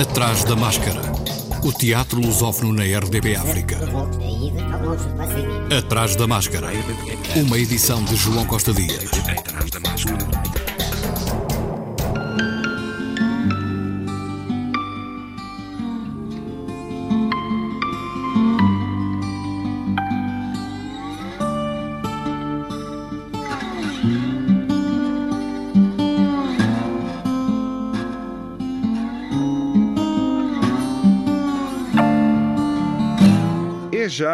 Atrás da máscara. O teatro lusófono na RDP África. Atrás da máscara. Uma edição de João Costa Dias.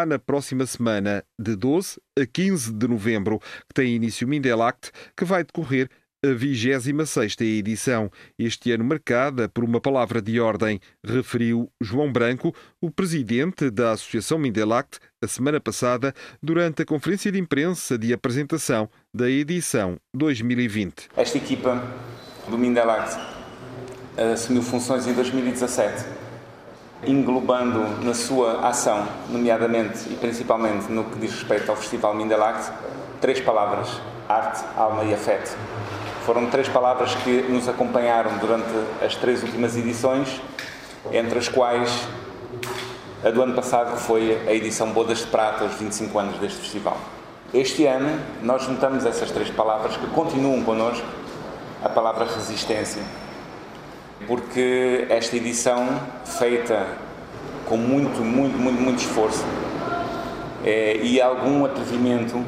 Na próxima semana, de 12 a 15 de novembro, que tem início o Mindelact, que vai decorrer a 26ª edição, este ano marcada por uma palavra de ordem, referiu João Branco, o presidente da Associação Mindelact, a semana passada, durante a conferência de imprensa de apresentação da edição 2020. Esta equipa do Mindelact assumiu funções em 2017 englobando na sua ação, nomeadamente e principalmente no que diz respeito ao Festival Mindelact, três palavras: arte, alma e afeto. Foram três palavras que nos acompanharam durante as três últimas edições, entre as quais a do ano passado, que foi a edição Bodas de Prata, os 25 anos deste festival. Este ano, nós juntamos essas três palavras que continuam connosco, a palavra resistência, porque esta edição, feita com muito, muito, muito, muito esforço é, e algum atrevimento,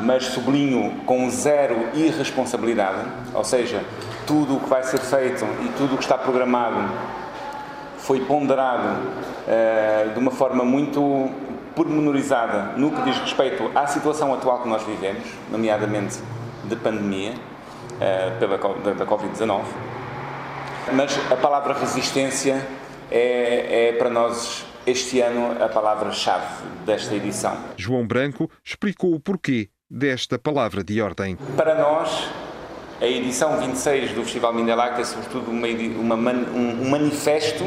mas sublinho com zero irresponsabilidade, ou seja, tudo o que vai ser feito e tudo o que está programado foi ponderado é, de uma forma muito pormenorizada no que diz respeito à situação atual que nós vivemos, nomeadamente de pandemia é, pela, da Covid-19 mas a palavra resistência é, é para nós este ano a palavra-chave desta edição. João Branco explicou o porquê desta palavra de ordem. Para nós, a edição 26 do Festival Mindelac é sobretudo uma, uma, um, um manifesto,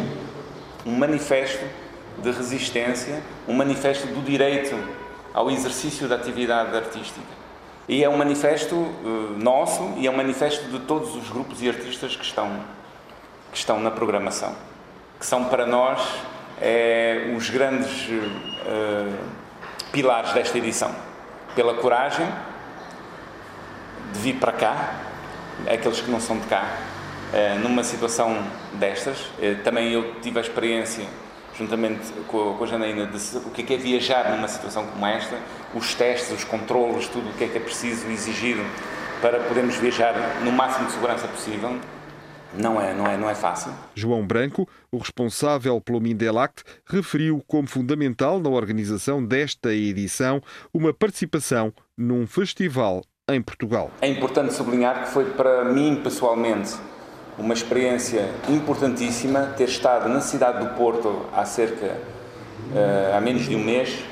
um manifesto de resistência, um manifesto do direito ao exercício da atividade artística. E é um manifesto uh, nosso e é um manifesto de todos os grupos e artistas que estão que estão na programação, que são para nós é, os grandes uh, pilares desta edição. Pela coragem de vir para cá, aqueles que não são de cá, uh, numa situação destas. Também eu tive a experiência, juntamente com a, com a Janaína, de o que é, que é viajar numa situação como esta, os testes, os controlos, tudo o que é que é preciso exigir para podermos viajar no máximo de segurança possível não é, não é, não é fácil. João Branco, o responsável pelo Mindelact, referiu como fundamental na organização desta edição uma participação num festival em Portugal. É importante sublinhar que foi para mim pessoalmente uma experiência importantíssima ter estado na cidade do Porto há cerca uh, há menos de um mês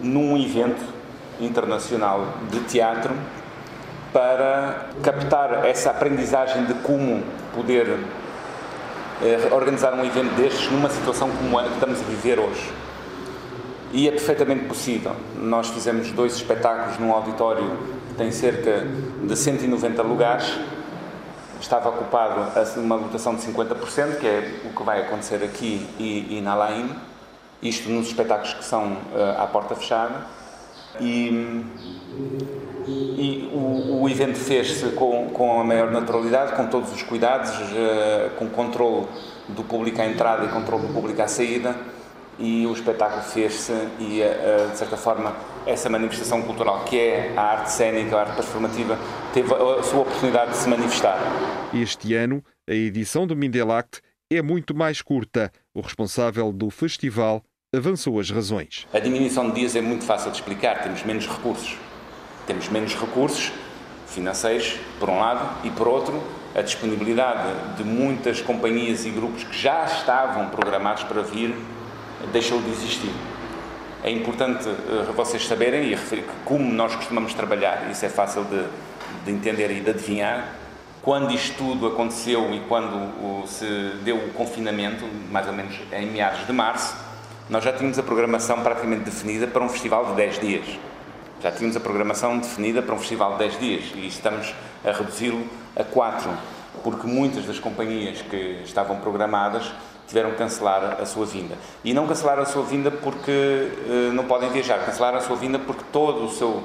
num evento internacional de teatro para captar essa aprendizagem de como poder eh, organizar um evento destes numa situação como a que estamos a viver hoje. E é perfeitamente possível. Nós fizemos dois espetáculos num auditório que tem cerca de 190 lugares. Estava ocupado uma lotação de 50%, que é o que vai acontecer aqui e, e na Laim. Isto nos espetáculos que são uh, à porta fechada. E e o, o evento fez-se com, com a maior naturalidade, com todos os cuidados, uh, com controle do público à entrada e controle do público à saída, e o espetáculo fez-se e, uh, de certa forma, essa manifestação cultural que é a arte cênica, a arte performativa, teve a sua oportunidade de se manifestar. Este ano, a edição do Mindelact é muito mais curta. O responsável do festival avançou as razões. A diminuição de dias é muito fácil de explicar, temos menos recursos. Temos menos recursos financeiros, por um lado, e por outro, a disponibilidade de muitas companhias e grupos que já estavam programados para vir deixou de existir. É importante uh, vocês saberem e referir que, como nós costumamos trabalhar, isso é fácil de, de entender e de adivinhar, quando isto tudo aconteceu e quando o, se deu o confinamento, mais ou menos em meados de março, nós já tínhamos a programação praticamente definida para um festival de 10 dias. Já tínhamos a programação definida para um festival de 10 dias e estamos a reduzi-lo a 4. porque muitas das companhias que estavam programadas tiveram que cancelar a sua vinda. E não cancelaram a sua vinda porque uh, não podem viajar, cancelaram a sua vinda porque todo o seu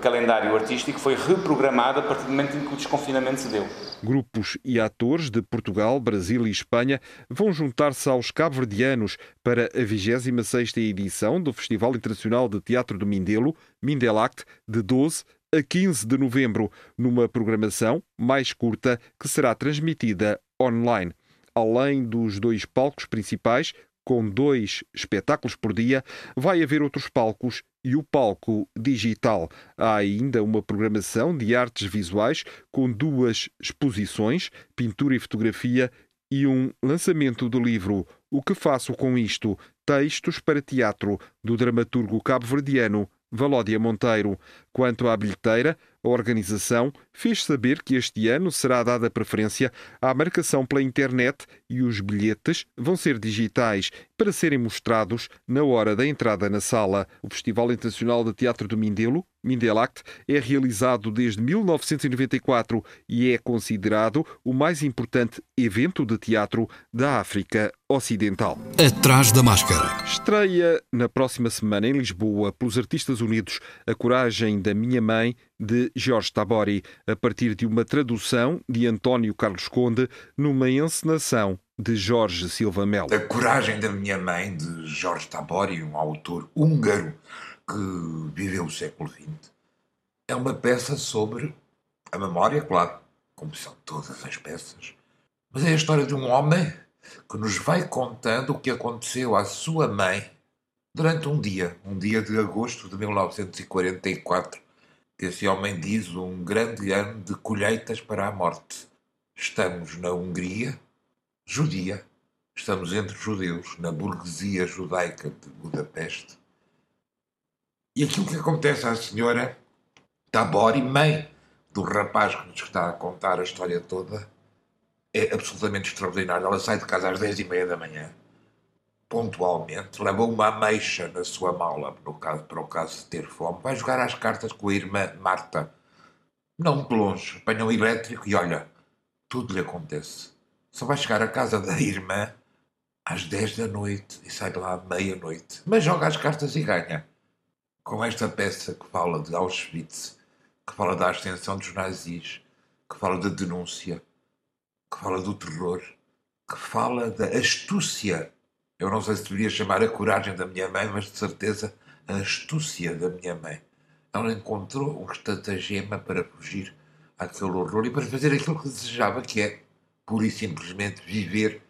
calendário artístico foi reprogramado a partir do momento em que o desconfinamento se deu. Grupos e atores de Portugal, Brasil e Espanha vão juntar-se aos cabo-verdianos para a 26ª edição do Festival Internacional de Teatro do Mindelo, Mindelact, de 12 a 15 de novembro, numa programação mais curta que será transmitida online. Além dos dois palcos principais, com dois espetáculos por dia, vai haver outros palcos e o palco digital. Há ainda uma programação de artes visuais com duas exposições, pintura e fotografia, e um lançamento do livro O que faço com isto? Textos para teatro, do dramaturgo cabo-verdiano Valódia Monteiro. Quanto à bilheteira, a organização fez saber que este ano será dada preferência à marcação pela internet e os bilhetes vão ser digitais para serem mostrados na hora da entrada na sala. O Festival Internacional de Teatro do Mindelo, Mindelact, é realizado desde 1994 e é considerado o mais importante evento de teatro da África Ocidental. Atrás da máscara. Estreia na próxima semana em Lisboa pelos Artistas Unidos A Coragem da Minha Mãe de Jorge Tabori, a partir de uma tradução de António Carlos Conde numa encenação de Jorge Silva Melo. A Coragem da Minha Mãe, de Jorge Tabori, um autor húngaro que viveu o século XX, é uma peça sobre a memória, claro, como são todas as peças, mas é a história de um homem que nos vai contando o que aconteceu à sua mãe durante um dia, um dia de agosto de 1944, esse homem diz um grande ano de colheitas para a morte. Estamos na Hungria, judia, estamos entre judeus, na burguesia judaica de Budapeste. E aquilo que acontece à senhora Tabori, mãe do rapaz que nos está a contar a história toda, é absolutamente extraordinário. Ela sai de casa às dez e meia da manhã pontualmente, leva uma ameixa na sua mala, no caso, para o caso de ter fome, vai jogar às cartas com a irmã Marta. Não de longe, apanha um elétrico e olha, tudo lhe acontece. Só vai chegar à casa da irmã às 10 da noite e sai de lá à meia-noite. Mas joga as cartas e ganha. Com esta peça que fala de Auschwitz, que fala da ascensão dos nazis, que fala da denúncia, que fala do terror, que fala da astúcia eu não sei se deveria chamar a coragem da minha mãe, mas de certeza a astúcia da minha mãe. Ela encontrou um estratagema para fugir àquele horror e para fazer aquilo que desejava, que é, pura e simplesmente, viver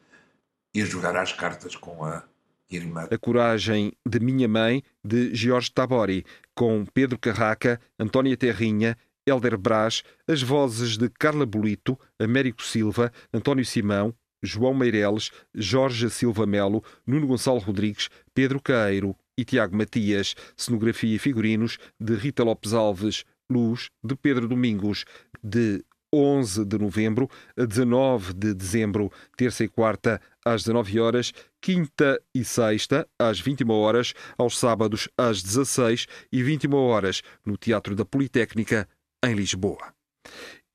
e jogar às cartas com a irmã. A Coragem de Minha Mãe, de Jorge Tabori, com Pedro Carraca, Antónia Terrinha, Helder Brás, as vozes de Carla Bolito, Américo Silva, António Simão, João Meireles, Jorge Silva Melo, Nuno Gonçalo Rodrigues, Pedro Caeiro e Tiago Matias, cenografia e figurinos de Rita Lopes Alves, luz de Pedro Domingos, de 11 de novembro a 19 de dezembro, terça e quarta às 19 horas, quinta e sexta às 21 horas, aos sábados às 16 e 21 horas, no Teatro da Politécnica, em Lisboa.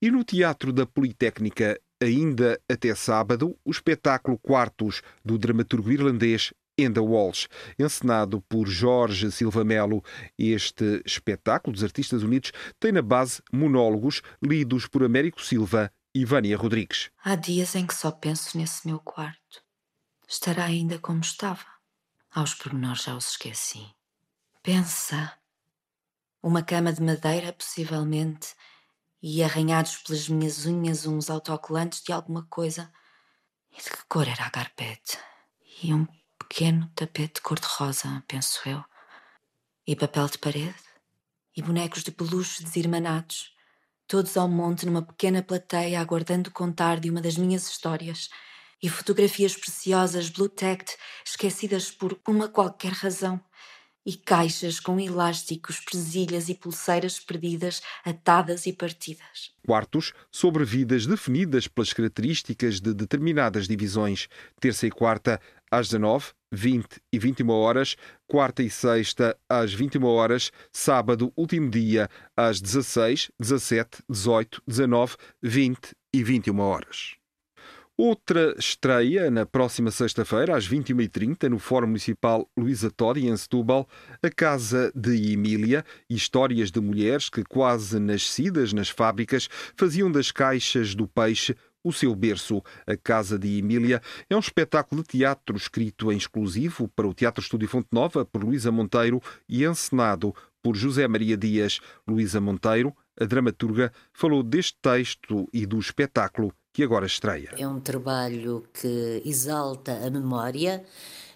E no Teatro da Politécnica ainda até sábado, o espetáculo Quartos do dramaturgo irlandês Enda Walsh, encenado por Jorge Silva Melo. Este espetáculo dos Artistas Unidos tem na base monólogos lidos por Américo Silva e Vânia Rodrigues. Há dias em que só penso nesse meu quarto. Estará ainda como estava. Aos pormenores já os esqueci. Pensa. Uma cama de madeira, possivelmente, e arranhados pelas minhas unhas uns autocolantes de alguma coisa. E de que cor era a carpete? E um pequeno tapete cor-de-rosa, penso eu. E papel de parede? E bonecos de peluche desirmanados, todos ao monte numa pequena plateia aguardando contar de uma das minhas histórias. E fotografias preciosas, blue-tacked, esquecidas por uma qualquer razão e caixas com elásticos, presilhas e pulseiras perdidas, atadas e partidas. Quartos sobre vidas definidas pelas características de determinadas divisões. Terça e quarta às 19, 20 e 21 horas, quarta e sexta às 21 horas, sábado, último dia, às 16, 17, 18, 19, 20 e 21 horas. Outra estreia na próxima sexta-feira, às 21h30, no Fórum Municipal Luísa Todi, em Setúbal, a Casa de Emília, histórias de mulheres que, quase nascidas nas fábricas, faziam das caixas do peixe o seu berço. A Casa de Emília é um espetáculo de teatro escrito em exclusivo para o Teatro Estúdio Fonte Nova por Luísa Monteiro e encenado por José Maria Dias. Luísa Monteiro, a dramaturga, falou deste texto e do espetáculo que agora estreia. É um trabalho que exalta a memória,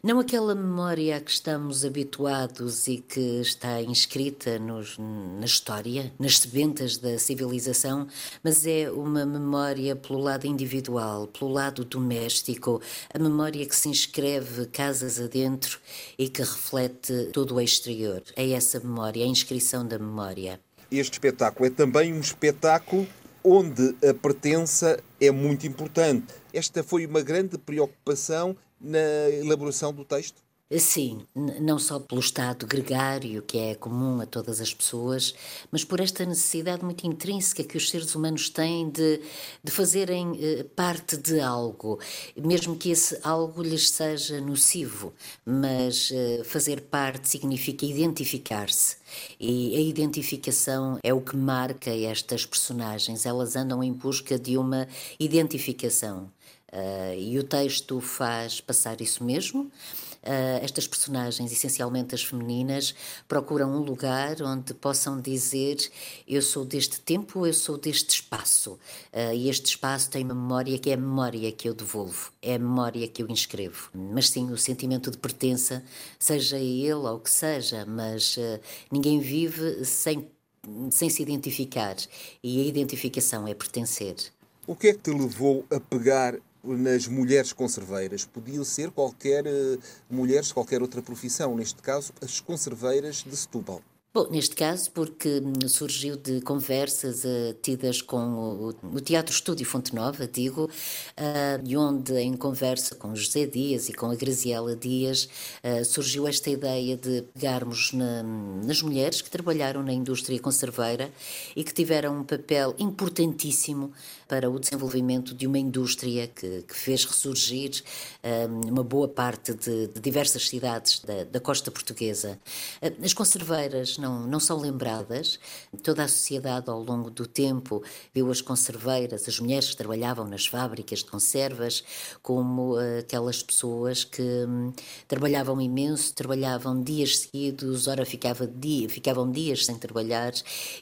não aquela memória a que estamos habituados e que está inscrita nos, na história, nas sebentas da civilização, mas é uma memória pelo lado individual, pelo lado doméstico, a memória que se inscreve casas adentro e que reflete todo o exterior. É essa memória, a inscrição da memória. Este espetáculo é também um espetáculo onde a pertença é muito importante. Esta foi uma grande preocupação na elaboração do texto? Sim, não só pelo estado gregário que é comum a todas as pessoas, mas por esta necessidade muito intrínseca que os seres humanos têm de, de fazerem eh, parte de algo, mesmo que esse algo lhes seja nocivo. Mas eh, fazer parte significa identificar-se. E a identificação é o que marca estas personagens. Elas andam em busca de uma identificação. Uh, e o texto faz passar isso mesmo. Uh, estas personagens, essencialmente as femininas, procuram um lugar onde possam dizer: Eu sou deste tempo, eu sou deste espaço. Uh, e este espaço tem uma memória que é a memória que eu devolvo, é a memória que eu inscrevo. Mas sim, o sentimento de pertença, seja ele ou o que seja, mas ninguém vive sem, sem se identificar. E a identificação é pertencer. O que é que te levou a pegar nas mulheres conserveiras. Podiam ser qualquer uh, mulheres de qualquer outra profissão, neste caso, as conserveiras de Setúbal. Bom, neste caso, porque hum, surgiu de conversas uh, tidas com o, o, Teatro Estúdio Fonte Nova, digo, uh, e onde, em conversa com José Dias e com a Graziela Dias, uh, surgiu esta ideia de pegarmos na, nas mulheres que trabalharam na indústria conserveira e que tiveram um papel importantíssimo para o desenvolvimento de uma indústria que, que fez ressurgir um, uma boa parte de, de diversas cidades da, da costa portuguesa. as conserveiras não, não são lembradas. Toda a sociedade, ao longo do tempo, viu as conserveiras, as mulheres que trabalhavam nas fábricas de conservas, como uh, aquelas pessoas que um, trabalhavam imenso, trabalhavam dias seguidos, ora ficava dia, ficavam dias sem trabalhar,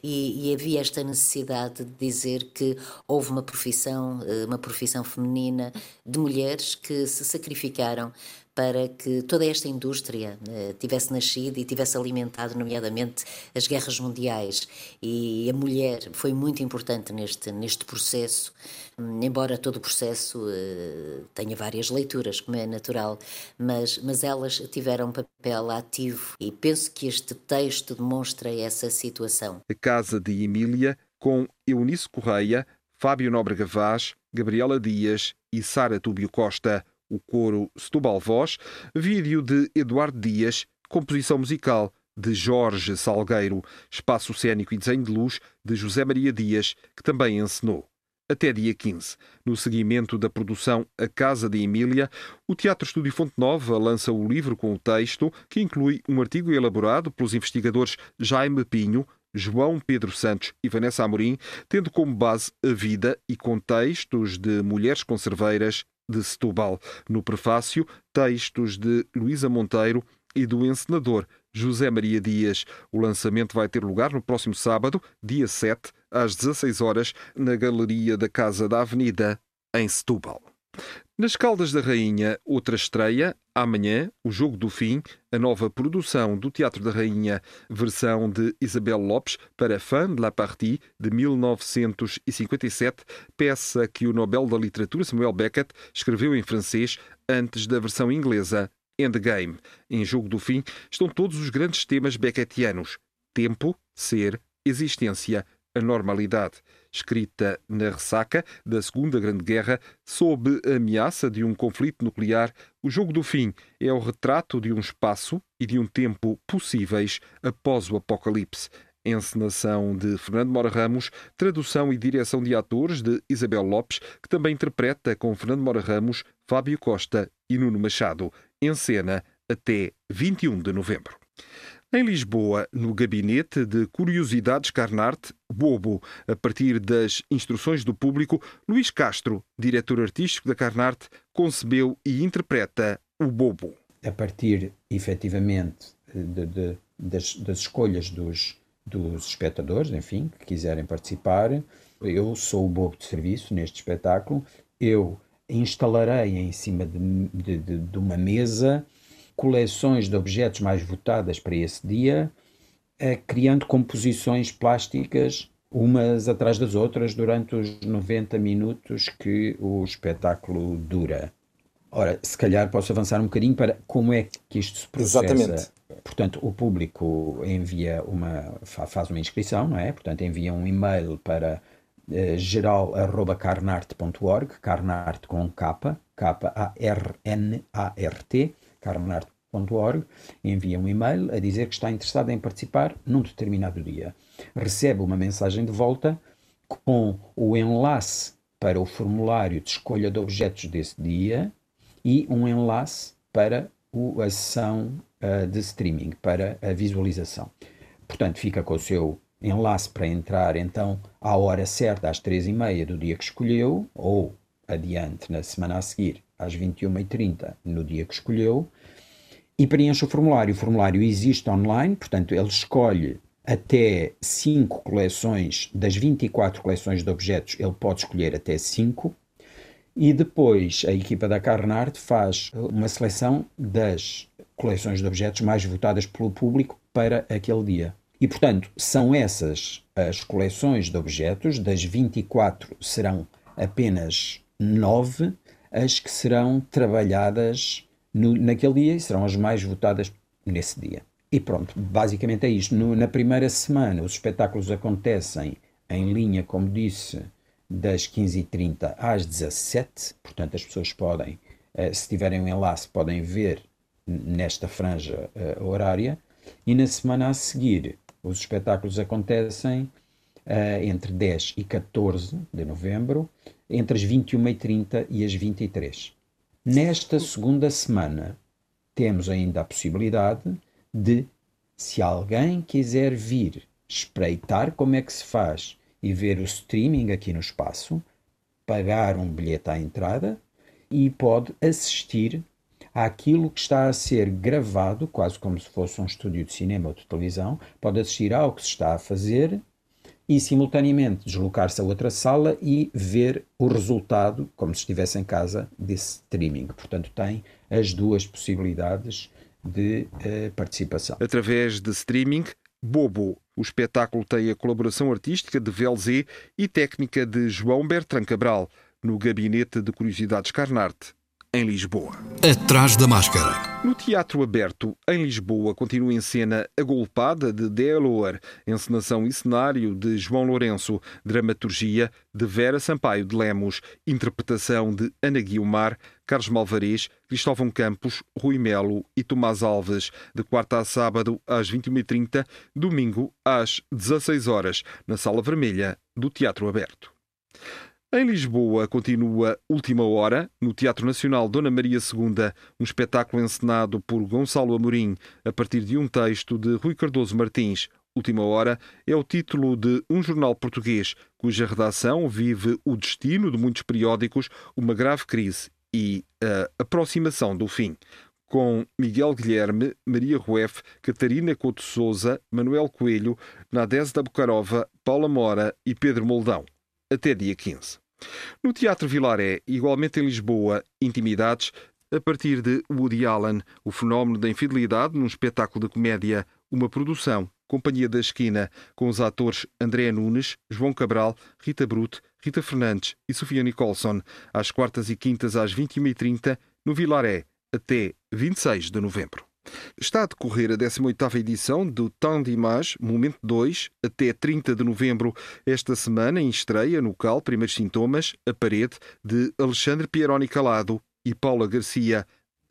e, e havia esta necessidade de dizer que houve uma profissão, uh, uma profissão feminina de mulheres que se sacrificaram para que toda esta indústria uh, tivesse nascido e tivesse alimentado, nomeadamente, as guerras mundiais. E a mulher foi muito importante neste, neste processo, um, embora todo o processo uh, tenha várias leituras, como é natural, mas, mas elas tiveram um papel ativo e penso que este texto demonstra essa situação. A Casa de Emília, com Eunice Correia, Fábio Nóbrega Vaz, Gabriela Dias e Sara Túbio Costa o coro Setúbal Voz, vídeo de Eduardo Dias, composição musical de Jorge Salgueiro, espaço cênico e desenho de luz de José Maria Dias, que também encenou. Até dia 15. No seguimento da produção A Casa de Emília, o Teatro Estúdio Fonte Nova lança o livro com o texto, que inclui um artigo elaborado pelos investigadores Jaime Pinho, João Pedro Santos e Vanessa Amorim, tendo como base a vida e contextos de mulheres conserveiras de Setúbal. No prefácio, textos de Luísa Monteiro e do encenador José Maria Dias. O lançamento vai ter lugar no próximo sábado, dia 7, às 16 horas, na Galeria da Casa da Avenida, em Setúbal. Nas Caldas da Rainha, outra estreia, amanhã, O Jogo do Fim, a nova produção do Teatro da Rainha, versão de Isabel Lopes para Fin de la Partie, de 1957, peça que o Nobel da Literatura Samuel Beckett escreveu em francês antes da versão inglesa Endgame. Em Jogo do Fim estão todos os grandes temas beckettianos: tempo, ser, existência, a normalidade escrita na ressaca da Segunda Grande Guerra, sob a ameaça de um conflito nuclear, o jogo do fim é o retrato de um espaço e de um tempo possíveis após o apocalipse. encenação de Fernando Mora Ramos, tradução e direção de atores de Isabel Lopes, que também interpreta com Fernando Mora Ramos, Fábio Costa e Nuno Machado, em cena até 21 de novembro. Em Lisboa, no Gabinete de Curiosidades Carnarte, Bobo, a partir das instruções do público, Luís Castro, diretor artístico da Carnarte, concebeu e interpreta o Bobo. A partir, efetivamente, de, de, das, das, escolhas dos, dos espectadores, enfim, que quiserem participar, eu sou o Bobo de serviço neste espetáculo, eu instalarei em cima de, de, de uma mesa coleções de objetos mais votadas para esse dia, eh, criando composições plásticas umas atrás das outras durante os 90 minutos que o espetáculo dura. Ora, se calhar posso avançar um bocadinho para como é que isto se processa. Exatamente. Portanto, o público envia uma, faz uma inscrição, não é? Portanto, envia um e-mail para geral.carnart.org, carnart com capa, K-A-R-N-A-R-T, carnart.org, envia um e-mail a dizer que está interessado em participar num determinado dia. Recebe uma mensagem de volta com o enlace para o formulário de escolha de objetos desse dia e um enlace para a sessão uh, de streaming, para a visualização. Portanto, fica com o seu enlace para entrar então à hora certa, às três e meia do dia que escolheu, ou adiante na semana a seguir, às 21h30, no dia que escolheu, e preenche o formulário. O formulário existe online, portanto, ele escolhe até 5 coleções, das 24 coleções de objetos, ele pode escolher até 5, e depois a equipa da Carnart faz uma seleção das coleções de objetos mais votadas pelo público para aquele dia. E, portanto, são essas as coleções de objetos, das 24 serão apenas 9 as que serão trabalhadas no, naquele dia e serão as mais votadas nesse dia. E pronto, basicamente é isto. No, na primeira semana, os espetáculos acontecem em linha, como disse, das 15h30 às 17 portanto, as pessoas podem, eh, se tiverem um enlace, podem ver nesta franja uh, horária. E na semana a seguir, os espetáculos acontecem entre 10 e 14 de novembro, entre as 21h30 e as 23 Nesta segunda semana, temos ainda a possibilidade de, se alguém quiser vir espreitar como é que se faz e ver o streaming aqui no espaço, pagar um bilhete à entrada e pode assistir àquilo que está a ser gravado, quase como se fosse um estúdio de cinema ou de televisão, pode assistir ao que se está a fazer e simultaneamente deslocar-se a outra sala e ver o resultado, como se estivesse em casa, desse streaming. Portanto, tem as duas possibilidades de uh, participação. Através de streaming, Bobo. O espetáculo tem a colaboração artística de Velzé e técnica de João Bertrand Cabral, no Gabinete de Curiosidades Carnarte em Lisboa. Atrás da máscara. No Teatro Aberto, em Lisboa, continua em cena A Golpada de Deloar, encenação e cenário de João Lourenço, dramaturgia de Vera Sampaio de Lemos, interpretação de Ana Guiomar, Carlos Malvarez, Cristóvão Campos, Rui Melo e Tomás Alves, de quarta a sábado às 21h30, domingo às 16 horas, na Sala Vermelha do Teatro Aberto. Em Lisboa continua Última Hora, no Teatro Nacional Dona Maria II, um espetáculo encenado por Gonçalo Amorim, a partir de um texto de Rui Cardoso Martins. Última Hora é o título de um jornal português cuja redação vive o destino de muitos periódicos, uma grave crise e a aproximação do fim. Com Miguel Guilherme, Maria Rueff, Catarina Couto Souza, Manuel Coelho, Nadez da Bucarova, Paula Mora e Pedro Moldão até dia 15. No Teatro Vilaré, igualmente em Lisboa, Intimidades, a partir de Woody Allen, o fenómeno da infidelidade num espetáculo de comédia, uma produção, Companhia da Esquina, com os atores André Nunes, João Cabral, Rita Brute, Rita Fernandes e Sofia Nicholson, às quartas e quintas às 21h30, no Vilaré, até 26 de novembro. Está a decorrer a 18ª edição do Temps d'Image, Momento 2, até 30 de novembro. Esta semana, em estreia no CAL, Primeiros Sintomas, A Parede, de Alexandre Pieroni Calado e Paula Garcia.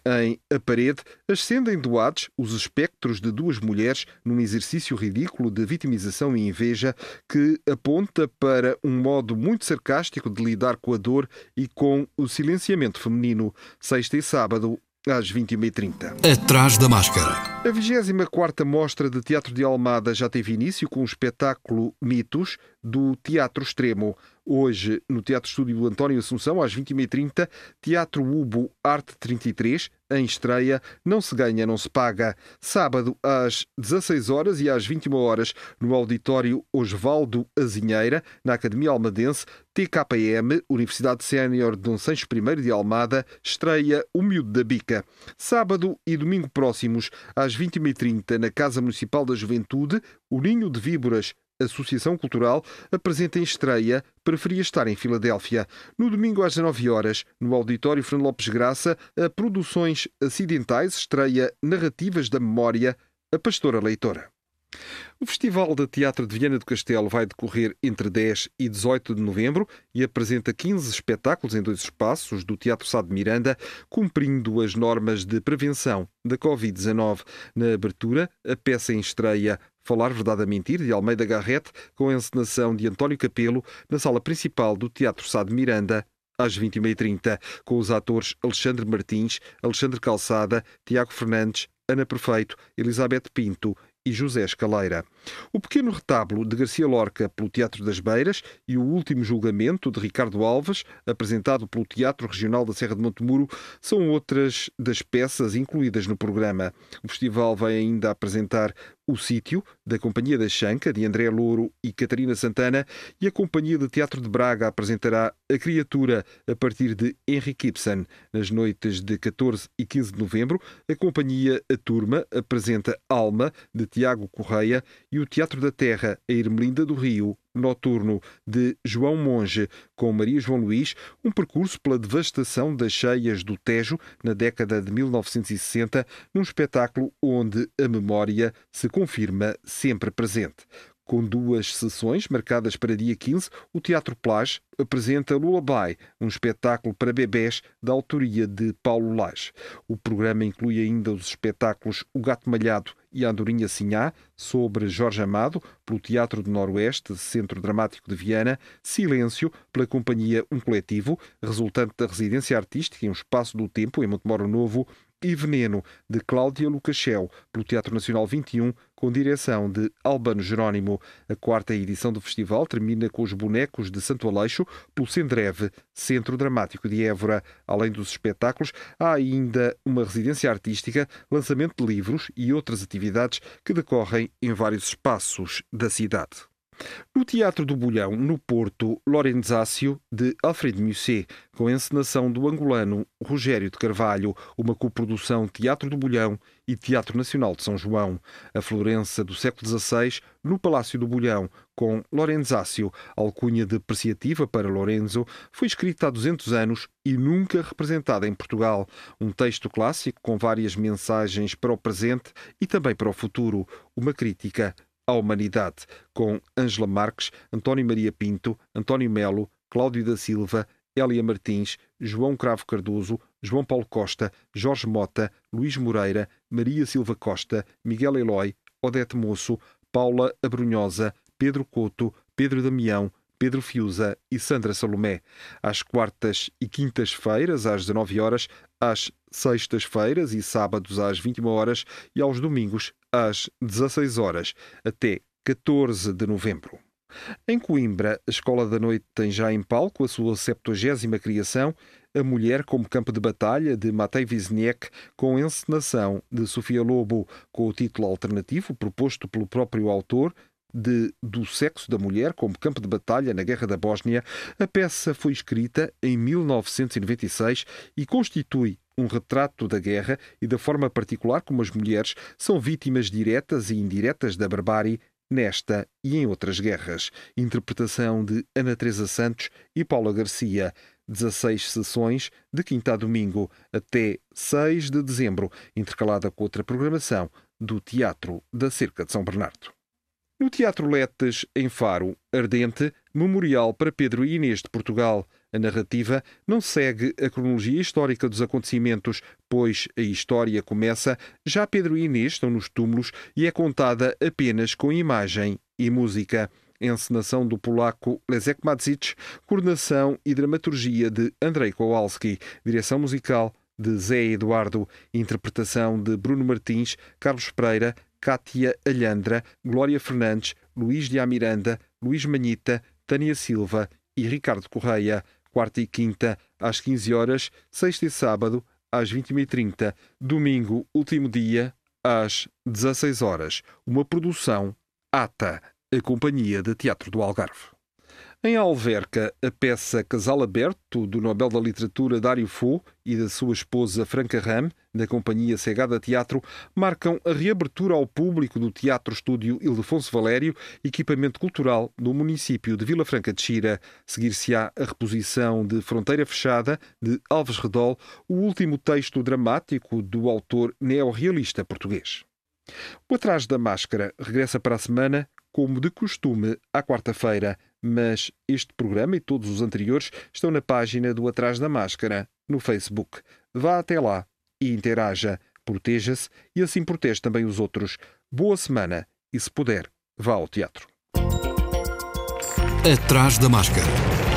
Em A Parede, ascendem do Hades os espectros de duas mulheres num exercício ridículo de vitimização e inveja que aponta para um modo muito sarcástico de lidar com a dor e com o silenciamento feminino. Sexta e sábado, às 21h30. Atrás da máscara. A 24 Mostra de Teatro de Almada já teve início com o espetáculo Mitos do Teatro Extremo. Hoje, no Teatro Estúdio António Assunção, às 21h30, Teatro Ubo Arte 33, em estreia, Não se ganha, não se paga. Sábado, às 16 horas e às 21 horas, no Auditório Osvaldo Azinheira, na Academia Almadense, TKM, Universidade Sénior Dom Sancho I de Almada, estreia O Miúdo da Bica. Sábado e domingo próximos, às 21h30, na Casa Municipal da Juventude, O Ninho de Víboras, Associação Cultural apresenta em estreia Preferia Estar em Filadélfia. No domingo às 19 horas, no Auditório Fernando Lopes Graça, a Produções Acidentais estreia Narrativas da Memória, A Pastora Leitora. O Festival de Teatro de Viana do Castelo vai decorrer entre 10 e 18 de novembro e apresenta 15 espetáculos em dois espaços do Teatro Sá de Miranda, cumprindo as normas de prevenção da Covid-19. Na abertura, a peça em estreia Falar Verdade a Mentir, de Almeida Garrett, com a encenação de António Capelo, na sala principal do Teatro Sá de Miranda, às 21h30, com os atores Alexandre Martins, Alexandre Calçada, Tiago Fernandes, Ana Perfeito, Elizabeth Pinto e José Escaleira. O pequeno retábulo de Garcia Lorca pelo Teatro das Beiras e o último julgamento de Ricardo Alves, apresentado pelo Teatro Regional da Serra de Montemuro, são outras das peças incluídas no programa. O festival vai ainda apresentar o Sítio, da Companhia da Chanca, de André Louro e Catarina Santana, e a Companhia de Teatro de Braga apresentará A Criatura, a partir de Henrique Ibsen. Nas noites de 14 e 15 de novembro, a Companhia A Turma apresenta Alma, de Tiago Correia, e o Teatro da Terra, a Ermelinda do Rio, Noturno, de João Monge, com Maria João Luís, um percurso pela devastação das cheias do Tejo na década de 1960, num espetáculo onde a memória se confirma sempre presente. Com duas sessões marcadas para dia 15, o Teatro Plage apresenta Lullaby, um espetáculo para bebés da autoria de Paulo Lage. O programa inclui ainda os espetáculos O Gato Malhado e Andorinha Sinhá, sobre Jorge Amado, pelo Teatro do Noroeste, Centro Dramático de Viana, Silêncio, pela companhia Um Coletivo, resultante da residência artística em um espaço do tempo em Montemoro Novo, e Veneno, de Cláudia Lucachel, pelo Teatro Nacional 21, com direção de Albano Jerónimo. A quarta edição do festival termina com os bonecos de Santo Aleixo, pelo Sendreve, Centro Dramático de Évora. Além dos espetáculos, há ainda uma residência artística, lançamento de livros e outras atividades que decorrem em vários espaços da cidade. No Teatro do Bolhão, no Porto, Lorenzácio, de Alfredo Musset, com a encenação do angolano Rogério de Carvalho, uma coprodução Teatro do Bolhão e Teatro Nacional de São João. A Florença do século XVI, no Palácio do Bolhão, com Lorenzácio, alcunha depreciativa para Lorenzo, foi escrita há 200 anos e nunca representada em Portugal. Um texto clássico com várias mensagens para o presente e também para o futuro. Uma crítica à humanidade, com Ângela Marques, António Maria Pinto, António Melo, Cláudio da Silva, Elia Martins, João Cravo Cardoso, João Paulo Costa, Jorge Mota, Luís Moreira, Maria Silva Costa, Miguel Eloy, Odete Moço, Paula Abrunhosa, Pedro Couto, Pedro Damião, Pedro Fiuza e Sandra Salomé. Às quartas e quintas-feiras, às 19 horas, às sextas-feiras e sábados às 21 horas e aos domingos às 16 horas, até 14 de novembro. Em Coimbra, a Escola da Noite tem já em palco a sua 70 criação, A Mulher como Campo de Batalha, de Matei Wisniewski, com encenação de Sofia Lobo, com o título alternativo proposto pelo próprio autor, de Do Sexo da Mulher como Campo de Batalha na Guerra da Bósnia, a peça foi escrita em 1996 e constitui um retrato da guerra e da forma particular como as mulheres são vítimas diretas e indiretas da barbárie nesta e em outras guerras. Interpretação de Ana Teresa Santos e Paula Garcia. 16 sessões, de quinta a domingo, até 6 de dezembro, intercalada com outra programação do Teatro da Cerca de São Bernardo. No Teatro Letes, em Faro, Ardente, Memorial para Pedro e Inês de Portugal. A narrativa não segue a cronologia histórica dos acontecimentos, pois a história começa já Pedro e Inês estão nos túmulos e é contada apenas com imagem e música. Encenação do polaco Leszek Madzic, coordenação e dramaturgia de Andrei Kowalski, direção musical de Zé Eduardo, interpretação de Bruno Martins, Carlos Pereira, Cátia Alhandra, Glória Fernandes, Luís de Amiranda, Luís Manhita, Tânia Silva e Ricardo Correia. Quarta e quinta, às 15 horas, sexta e sábado, às 21h30, domingo, último dia, às 16 horas. Uma produção ATA, a Companhia de Teatro do Algarve. Em Alverca, a peça Casal Aberto, do Nobel da Literatura Dário Fo e da sua esposa Franca Ram, da Companhia Cegada Teatro, marcam a reabertura ao público do Teatro Estúdio Ildefonso Valério, equipamento cultural do município de Vila Franca de Xira. Seguir-se-á a reposição de Fronteira Fechada, de Alves Redol, o último texto dramático do autor neorrealista português. O Atrás da Máscara regressa para a semana, como de costume, à quarta-feira mas este programa e todos os anteriores estão na página do Atrás da Máscara, no Facebook. Vá até lá e interaja, proteja-se e assim protege também os outros. Boa semana e, se puder, vá ao teatro. Atrás da Máscara.